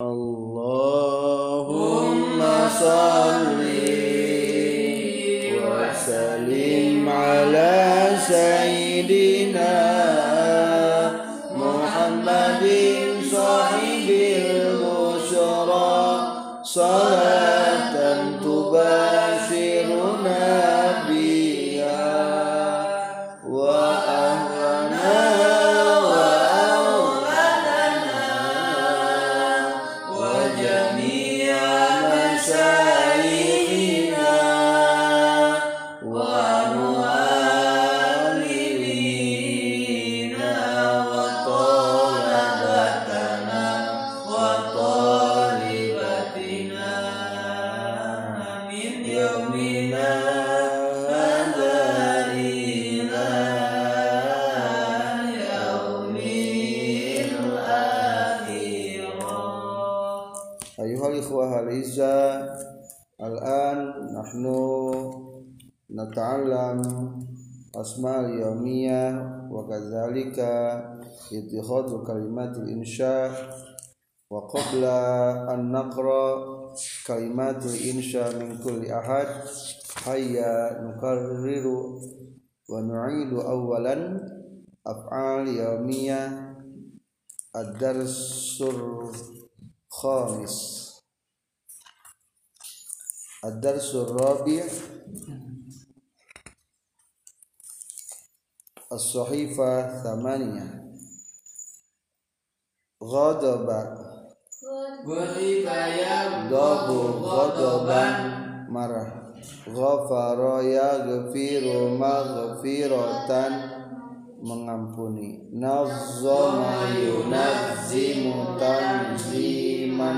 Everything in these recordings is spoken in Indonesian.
اللهم صل الإخوة الأعزاء الآن نحن نتعلم أسماء اليومية وكذلك اتخاذ كلمات الإنشاء. وقبل أن نقرأ كلمات الإنشاء من كل أحد هيا نكرر ونعيد أولا أفعال يومية. الدرس الخامس. الدرس الرابع الصحيفة ثمانية غضب ضب غضبا marah ghafara yaghfiru maghfiratan mengampuni nazzama yunazzimu tanziman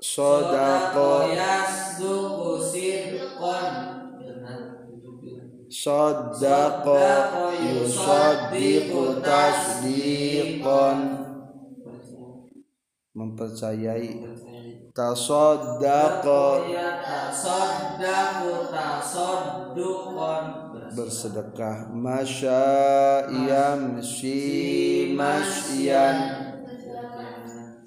sodako sodako yusodiku tasdikon mempercayai tasodako bersedekah masya yamshi masyan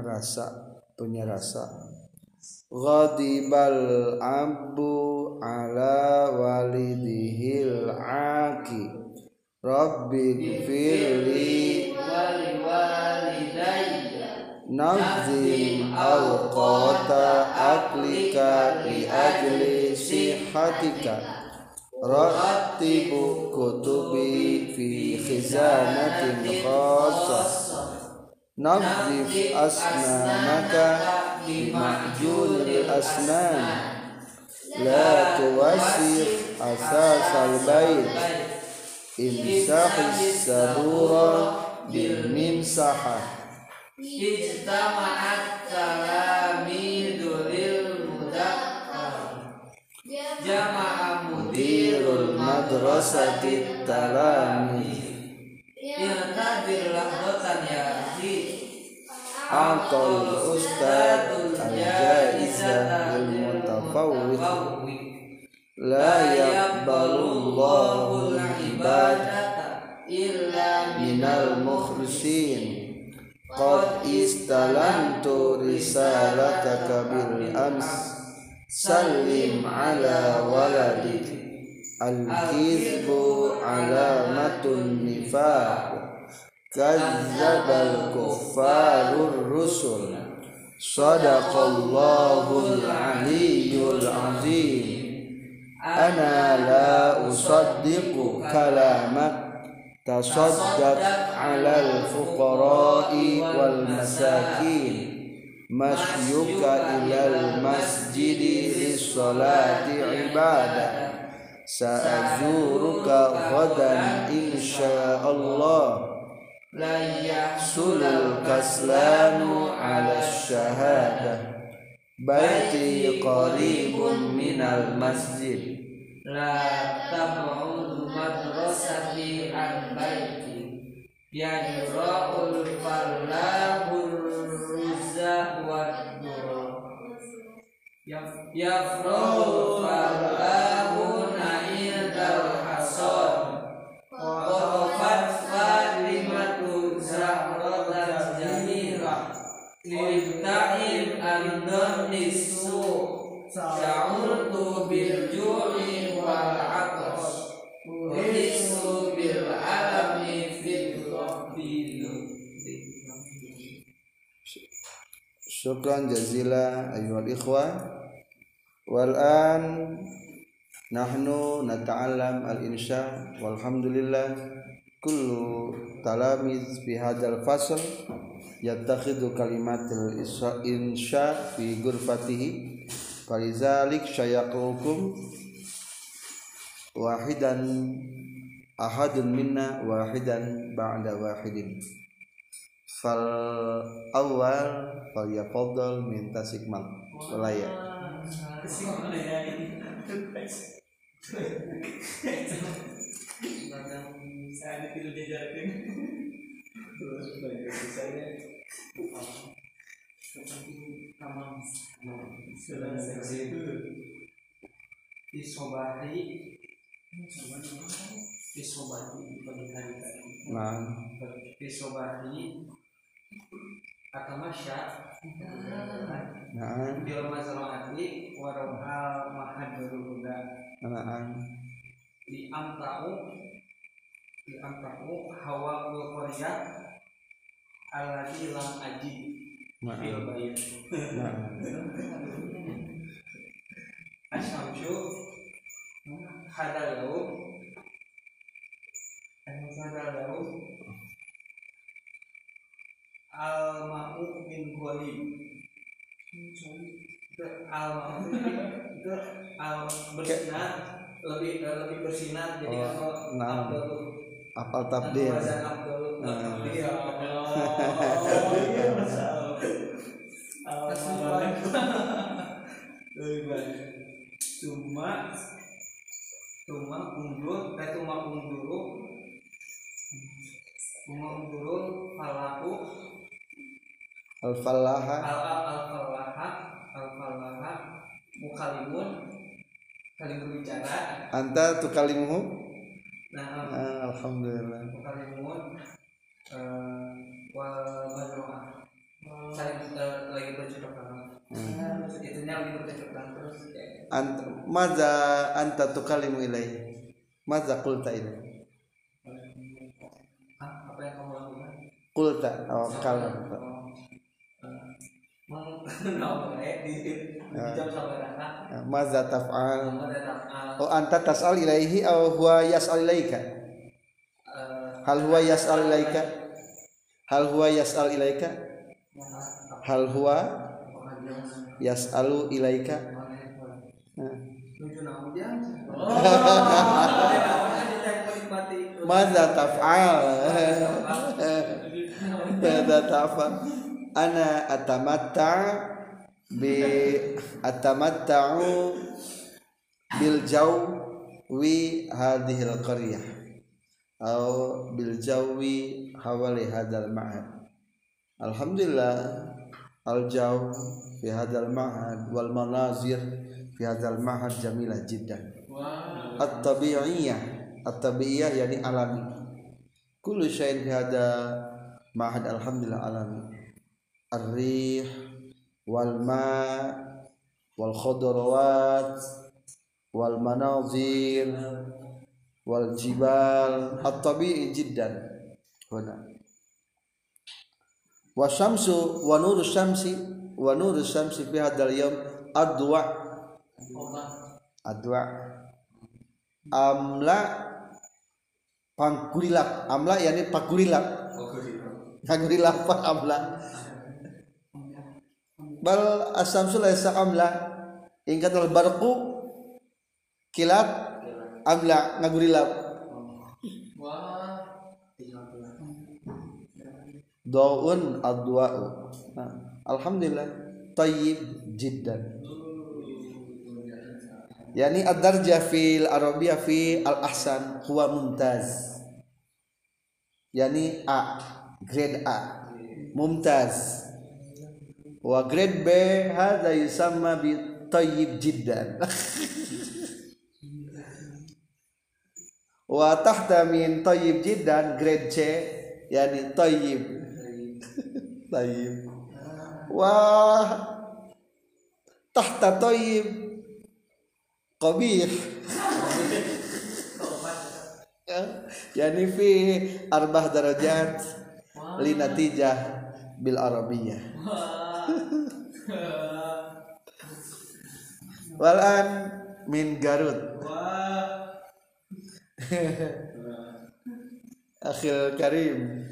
rasa punya rasa. Ghadibal abu ala walidihil aki. Rabbi firli nazim awqata aklika li ajli sihatika. Rattibu kutubi fi khizanatin khassah Nazif asnanaka bima'junil asnan. La tuwasif asasal bait. Imsahis sadura bil mimsahah. Ijtama'at kalamidu lil mudakkar. Jama'a Mudirul madrasati talami Iltadir أعطى الأستاذ الجائزة للمتفوق لا يقبل الله العبادة إلا من المخلصين قد استلمت رسالتك بالأمس سلم على ولدك الكذب علامة النفاق كذب الكفار الرسل. صدق الله العلي العظيم. أنا لا أصدق كلامك. تصدق على الفقراء والمساكين. مشيك إلى المسجد للصلاة عبادة. سأزورك غدا إن شاء الله. Sulul kaslanu ala syahadah Baiti qaribun minal masjid. La madrasati an baiti. Yajra'ul fallahur ruzah wa Syukran jazila ayyuhal ikhwah Wal an nahnu nata'allam al-insya walhamdulillah kullu talamiz fi hadzal fasl yattakhidhu kalimatil isra- insya fi ghurfatihi. Falizalik syayaqukum wahidan ahadun minna wahidan ba'da wahidin fal awal fal yafaddal min tasikmal. Walaya Disobari Disobari pernikahan Disobari Akamasya nah Bila masalah hati Waroha mahad beruda nah Di amtau Di amtau Hawa Qaryah Alladhi lam ajib nah nah Asyamsu Hadal laut Laut Al-ma'u min ghalib Itu Al-ma'u itu al bersinar lebih lebih bersinar jadi Oh, kalau nah. Abdul apal tabdil. Wazan Abdul Nah. Iya Cuma Cuma undur Eh cuma undur Cuma undur Falahu al falaha Al al al falaha Al falaha Mukalimun Saling berbicara anta tukalimuhu Nah Ah, alhamdulillah. Mukalimun eh, Wal mazru'ah Saling eh, Intinya gitu kecepatan terus kayak ant maza anta tukalimu ilaihi? Maza qulta ilaihi ah, apa yang kamu lakukan? qulta oh kalam Mau kenal kayak di di jam sampai anak. Maza taf'al. Kamu tetap al oh anta tas'al ilaihi aw huwa yas'al ilaika? Hal huwa yas'al ilaika? Hal huwa yas'al ilaika? Hal huwa yas'alu ilaika? Nama dia. Oh. Maza taf'al. Maza taf'al ana atamatta bi atamatta'u bil jawi hadhil qaryah. Atau bil jawi hawali hadal ma'ad alhamdulillah al jaw fi hadal ma'ad wal manazir fi hadal ma'ad jamilah jiddan Wah. at-tabi'iyah at-tabi'iyah yani alami. Kullu syai'in fi hada ma'had alhamdulillah alami ar-rih wal ma' wal khudrawat wal manazir wal jibal at-tabi'i jiddan huna wa syamsu wa nuru syamsi wa nuru syamsi fi hadal yawm adwa adwa amla pangkurilap amla yani pakurilap pakurilap pak amla bal asamsu laisa amla. Ingkat al barqu kilat amla. Ngagurilap daun adwa'u nah, alhamdulillah. Tayyib jiddan. Yani ad-darja fil arabiyah fi al ahsan huwa mumtaz. Yani A grade A. Mumtaz wa grade B hadha yusamma bi tayyib jiddan. Wa tahta min tayyib jiddan grade C yani tayyib. Tayyib. Wa tahta tayyib qabih. Yani fi arbah darajat li natijah bil arabiyah walan min garut. Akhil karim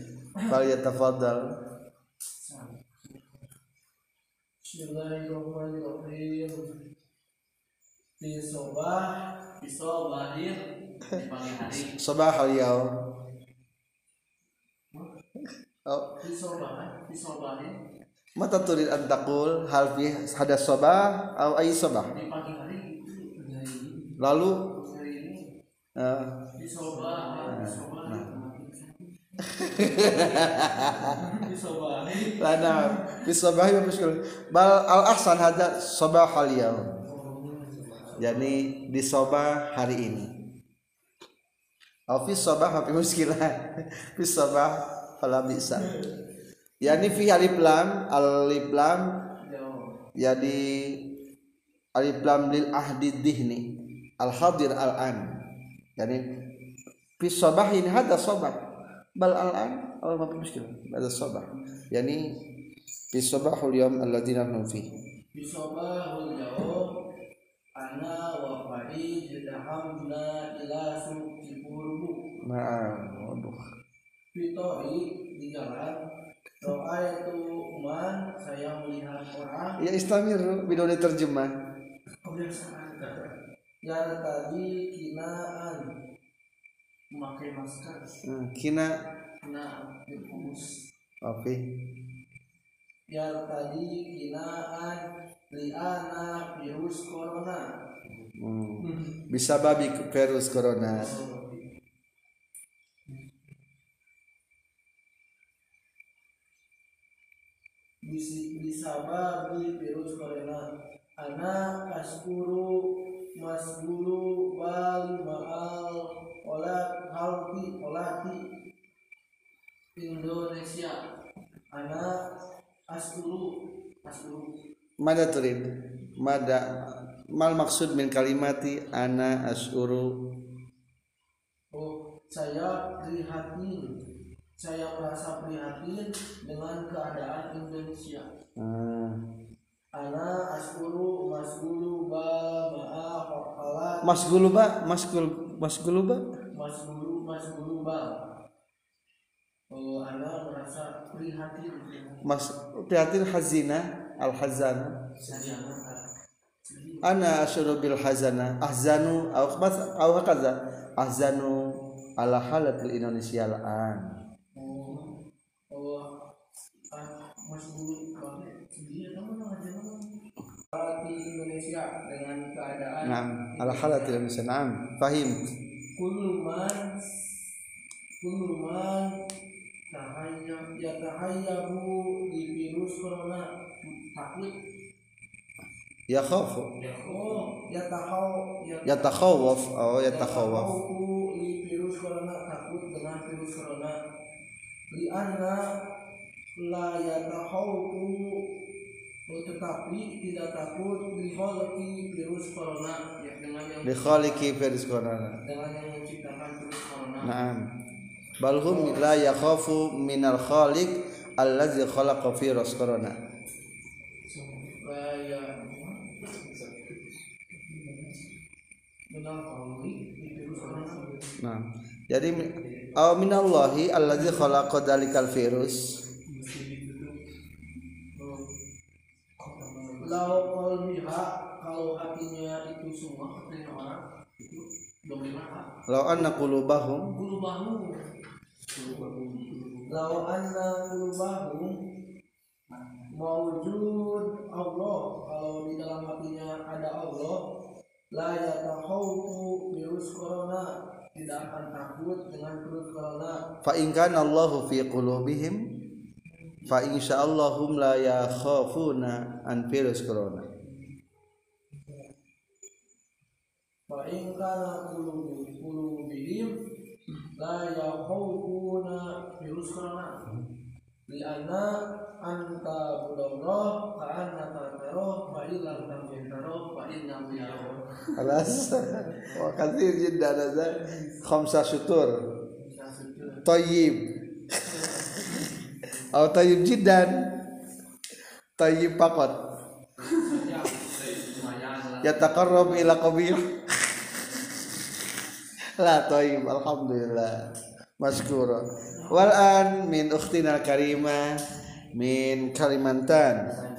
fal yatafaddal. Bismillahirrahmanirrahim. Di sobah, di pagi hari. sabah al yaum. Oh. Di sobah, di sobahin mata turid an taqul hal fi hada sabah atau ay sabah? Lalu sobah. Di sobahin. lana fi sabahi wa muskil bal al ahsan hada sabah al yaum. Yani di sabah hari ini. Au fi sabah fi muskilah. Fi fala bisa yani fi alif lam alif lam Jauh. jadi alif lam lil ahdi dihni al hadir al an yani fi sabah ini hada sabah bal al an al ma fi muskil hada sabah yani fi sabahul yawm alladziina hum fi Di sobahul jauh. Ana wa Fadi jadahamna ila suki burbu. ma'am waduh Fitori di jalan doa itu man saya melihat orang. Ya istamir bidone terjemah. Yang tadi kinaan. Memakai masker. Hmm, kina. Kena virus oke. Yang tadi kinaan. Liana virus corona. Hmm. bisa babi virus corona bisa bisa babi virus corona anak askuru masguru bal maal olat halti olati Indonesia. Anak askuru askuru mana turid mada mal maksud min kalimati ana asyuru oh saya prihatin saya merasa prihatin dengan keadaan Indonesia. Hmm. ana asyuru masgulu ba ma'a halat mas guluba mas gul mas guluba masgulu masgulu ba. Oh ana merasa prihatin. Mas prihatin hazina al hazana saya ana asyuru bil hazana. Ahzanu au mas au hakaza ahzanu ala halatil indonesia an Naam, ala halatil indonesia naam. Fahim. Kullu man kullu man tahayya yatahayyabu di virus corona takut ya khafu oh yatahaw yatakhawaf oh yatakhawaf yatakhawfu di virus corona takut dengan virus corona. Li anna la yatahawfu oh, tetapi tidak takut virus corona ya dengan yang virus corona dengan yang menciptakan virus corona Naam. Bal hum la yakhafu minal khaliq allazi khalaqa virus corona. Nah, jadi aw minallahi allazi khalaqa dalikal virus. Lau qalbiha kalau hatinya itu semua hatinya orang itu bagaimana Law anna qulubahum. Bulu bahu Lau anna qulubahum mawujud Allah. Kalau di dalam hatinya ada Allah la yatahawfu virus corona tidak akan takut dengan virus corona. Fa in kana Allahu fi qulubihim fa insya'allahum la yakhafuna an virus corona. fa in kana qulubihim la yakhawfuna virus corona lianna anta budallah ka annaka tarah fa illam takun tarah fa innahu yarah Alas. Wa kathir jiddan hadza khamsa syutur. Tayyib. Aw tayyib jidan. Tayyib pakot. Ya taqarrab ila qabih. La tayyib alhamdulillah. Maskura wal an min ukhtina karimah min Kalimantan.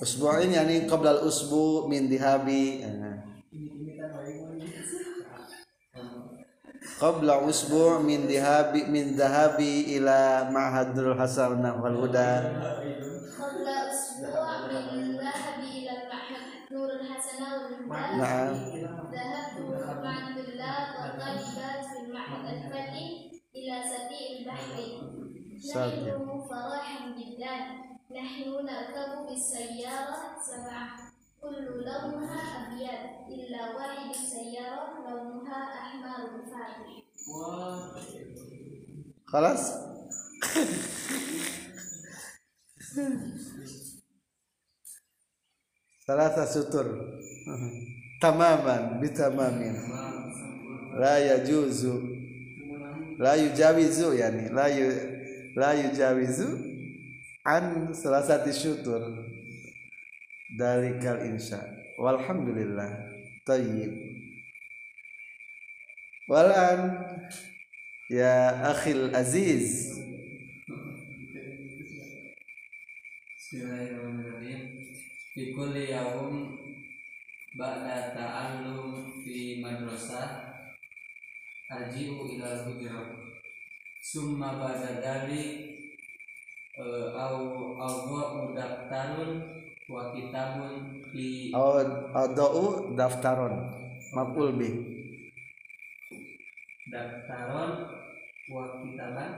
Usbu'in yani qabla al-usbu min dihabi. Qabla usbu' min dihabi min dhahabi ila ma'hadul hasan wal huda. qabla usbu' min dhahabi ila al-ma'had Nurul Hasan wal Huda Na'am. dhahabtu ma'a tullab wa talibat fil ma'had al-fatih ila sati' al-bahri نحن فراحا بالله. نحن نركب بالسيارة سبعة. كل لونها أبيض. إلا واحد السيارة لونها أحمر فاتح. خلاص. ثلاثة سطر. تماما بتمام. لا يجوز. لا يجاوز يعني لا la yujawizu an salasati syutur. Dalikal insya. Walhamdulillah. Tayyib. Walan ya akhil aziz. Bismillahirrahmanirrahim. Fi kulli yaum ba'da ta'allum fi madrasah aji'u ila hujrah. Summa ba'da dalik eh, au au daftarun wa kitabun fi aw adau daftaron maf'ul bih daftaron wa kitaban.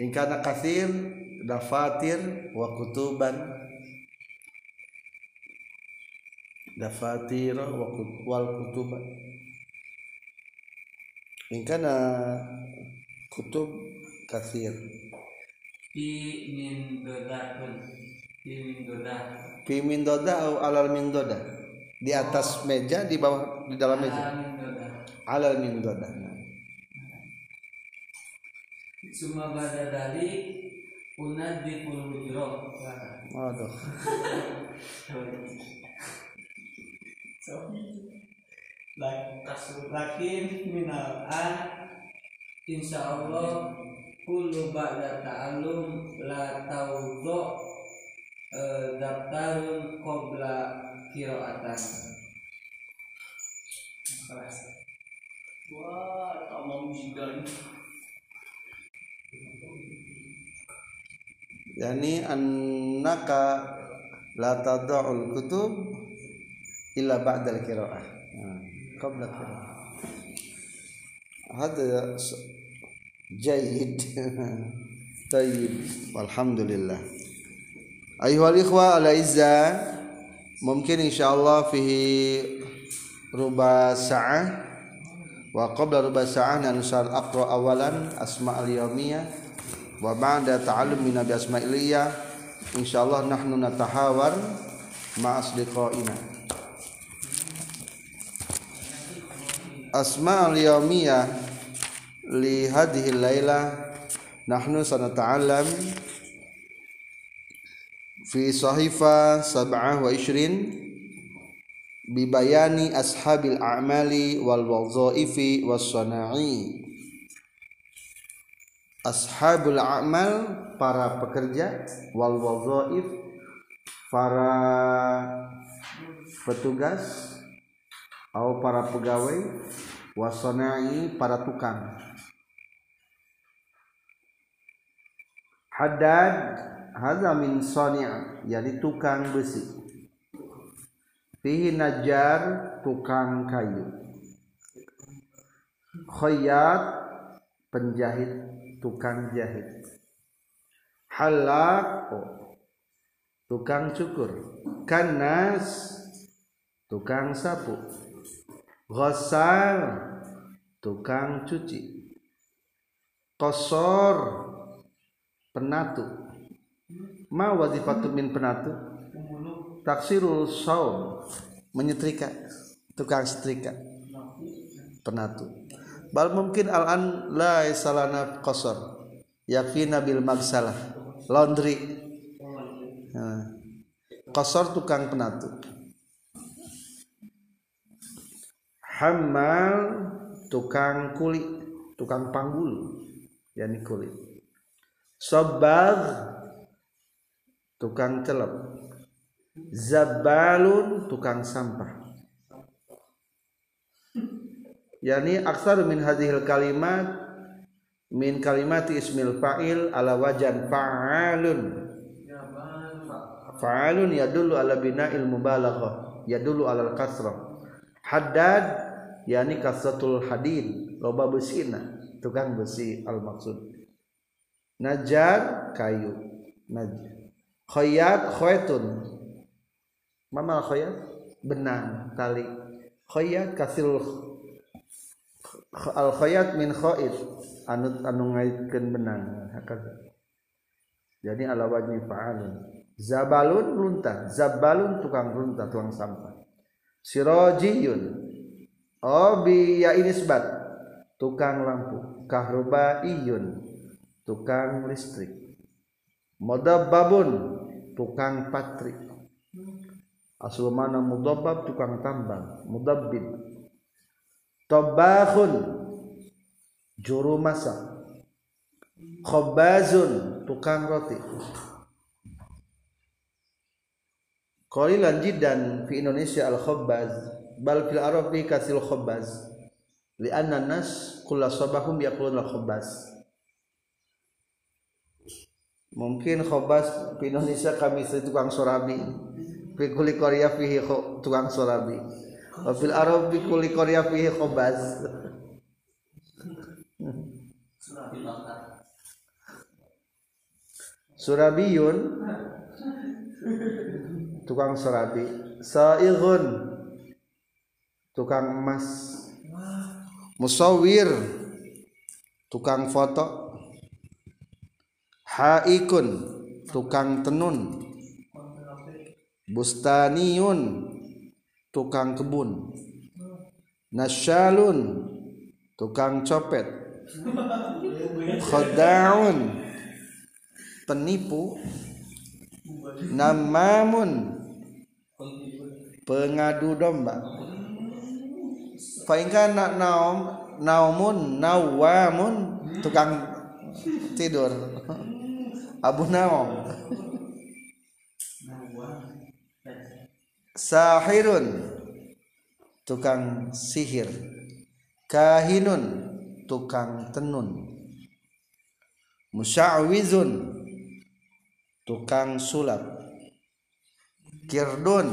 In kana kathir dafatir wa kutuban. Dafatira wa wal kutuba in kana kutub kathir. Fi min dodatun fi min dodah fi min doda atau alal min doda? Di atas meja di bawah di dalam meja? Alal min doda. Summa bada dalik unadiful hujro waduh. Lakin minal an insya Allah kullu ba'da ta'allum la tawdo eh, daftarun qabla qiraatan. Wah tamam juga yani annaka la tad'ul kutub illa ba'da al-qira'ah jahid tayyib. Alhamdulillah. Ayuhal ikhwa ala izza mungkin insyaallah fihi ruba sa'ah. Wa qabla ruba sa'ah nanusar aqra awalan asma al yawmiyah wa ba'da ta'alum min nabi asma'iliyah. Insyaallah nahnu natahawar ma asdiqaina. Asma al yawmiyah li hadhihi laila nahnu sanata'allam fi sahifa sab'ah wa ishrin bibayani ashabil a'mali wal wadhaifi was sana'i. Ashabul a'mal para pekerja wal wadhaif para petugas atau para pegawai wasanai para tukang. Haddad hadza min sani' yani tukang besi. Fihi najjar tukang kayu. Khayyat penjahit tukang jahit. Halak oh, tukang cukur. Kanas tukang sapu. Ghasal tukang cuci. Kosor penatu. Ma wazifatu min penatu? Taksirul saum menyetrika tukang setrika. Penatu. Bal mungkin al an la salana qasar. Yakfina bil magsalah. Laundry. Nah, qasar tukang penatu. Hamal tukang kulit tukang panggul. Yani kulit sabag tukang celep zabalun tukang sampah. Yani aksar min hadhil kalimat min kalimati ismil fa'il ala wajan fa'alun. Fa'alun yadullu ala bina'il mubalaghah yadullu ala al-kasrah. Haddad yani kasratul hadid loba besina tukang besi al maksud najar kayu. Najar khayat khaytun mama khayat benang tali. Khayat kasirul al khayat min khayt anu anu ngaitkeun benang. Jadi ala wajni fa'alun. Zabalun luntah zabalun tukang luntah tukang sampah. Sirajiyun oh bi ya ini sebat tukang lampu. Kahrubaiyun tukang listrik. Mudabbabun tukang patri. Asal mana mudabbab tukang tambang. Mudabbib tabakhun juru masak. Khabazun tukang roti. Qalilan jiddan fi Indonesia al khabbaz bal fil arabi kasil khabbaz li anna nas kulla sabahum yaqulun al khabbaz mungkin khabbaz di Indonesia kami tukang sorabi. Fi kulli qarya fihi tukang sorabi. Wa fil arabi kulli qarya fihi khabbaz surabiyun tukang sorabi. Saighun tukang emas. Musawir tukang foto haikun tukang tenun. Bustaniun tukang kebun. Nasyalun tukang copet. Khodaun penipu. Namamun pengadu domba. Faingka na naum naumun nawamun tukang tidur Abu Naum. Sahirun. Tukang sihir. Kahinun. Tukang tenun. Musya'wizun. Tukang sulap. Kirdun.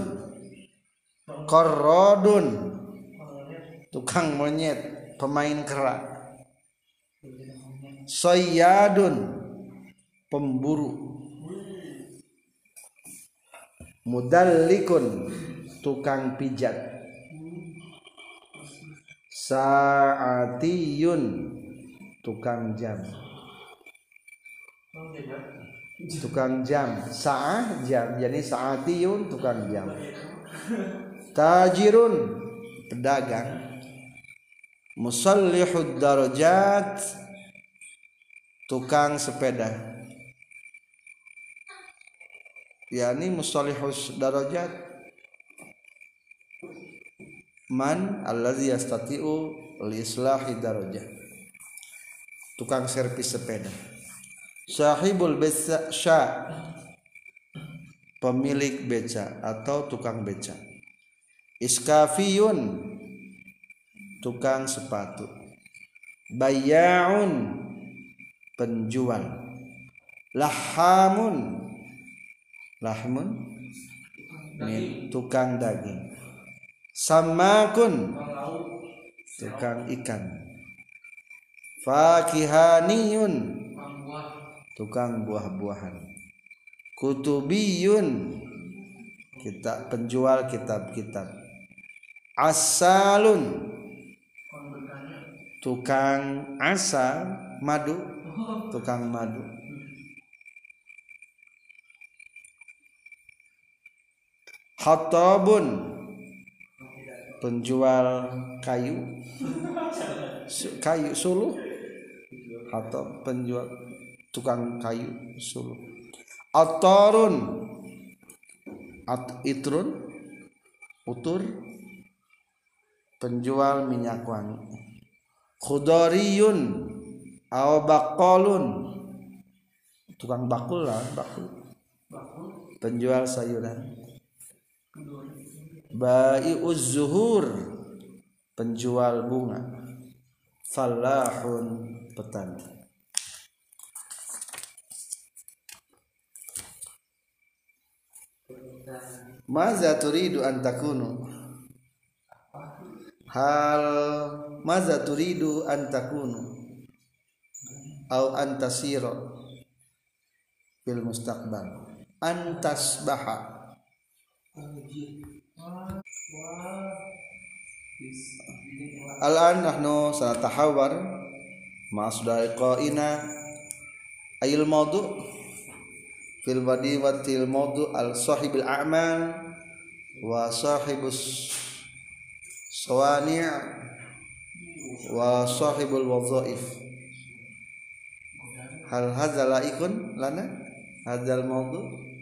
Korrodun. Tukang monyet. Pemain kera Soyadun pemburu. Mudallikun tukang pijat. Sa'atiyun tukang jam. Tukang jam. Sa'ah jam. Jadi sa'atiyun tukang jam. Tajirun pedagang. Musallihud darajat tukang sepeda yakni musallihus darajat man allazi yastati'u li islahi darajat. Tukang servis sepeda. Sahibul beca sya. Pemilik beca atau tukang beca. Iskafiyun. Tukang sepatu. Bayaun penjual. Lahamun lahmun ini tukang daging. Samakun tukang ikan. Fakihaniyun tukang buah-buahan. Kutubiyun kita penjual kitab-kitab. Asalun tukang asal madu tukang madu Hatabun penjual kayu. Kayu suluh. Atau penjual tukang kayu suluh. Atarun at itrun. Utur. Penjual minyak wangi. Khudariyun. Aw baqalun tukang bakul lah bakul. Penjual sayuran bai'uz zuhur penjual bunga. Falahun petani. Maza turidu an takunu? Hal Maza turidu an takunu? Au an tasiro? Fil mustaqbal. An tasbaha Al-an nahnu sanatahawar Ma'asudaiqaina Ayil maudu Fil wadiwatil maudu al sahibil a'mal Wa sahibus Sawani' Wa sahibul wazaif Hal hadza laikun lana? Hadzal maudu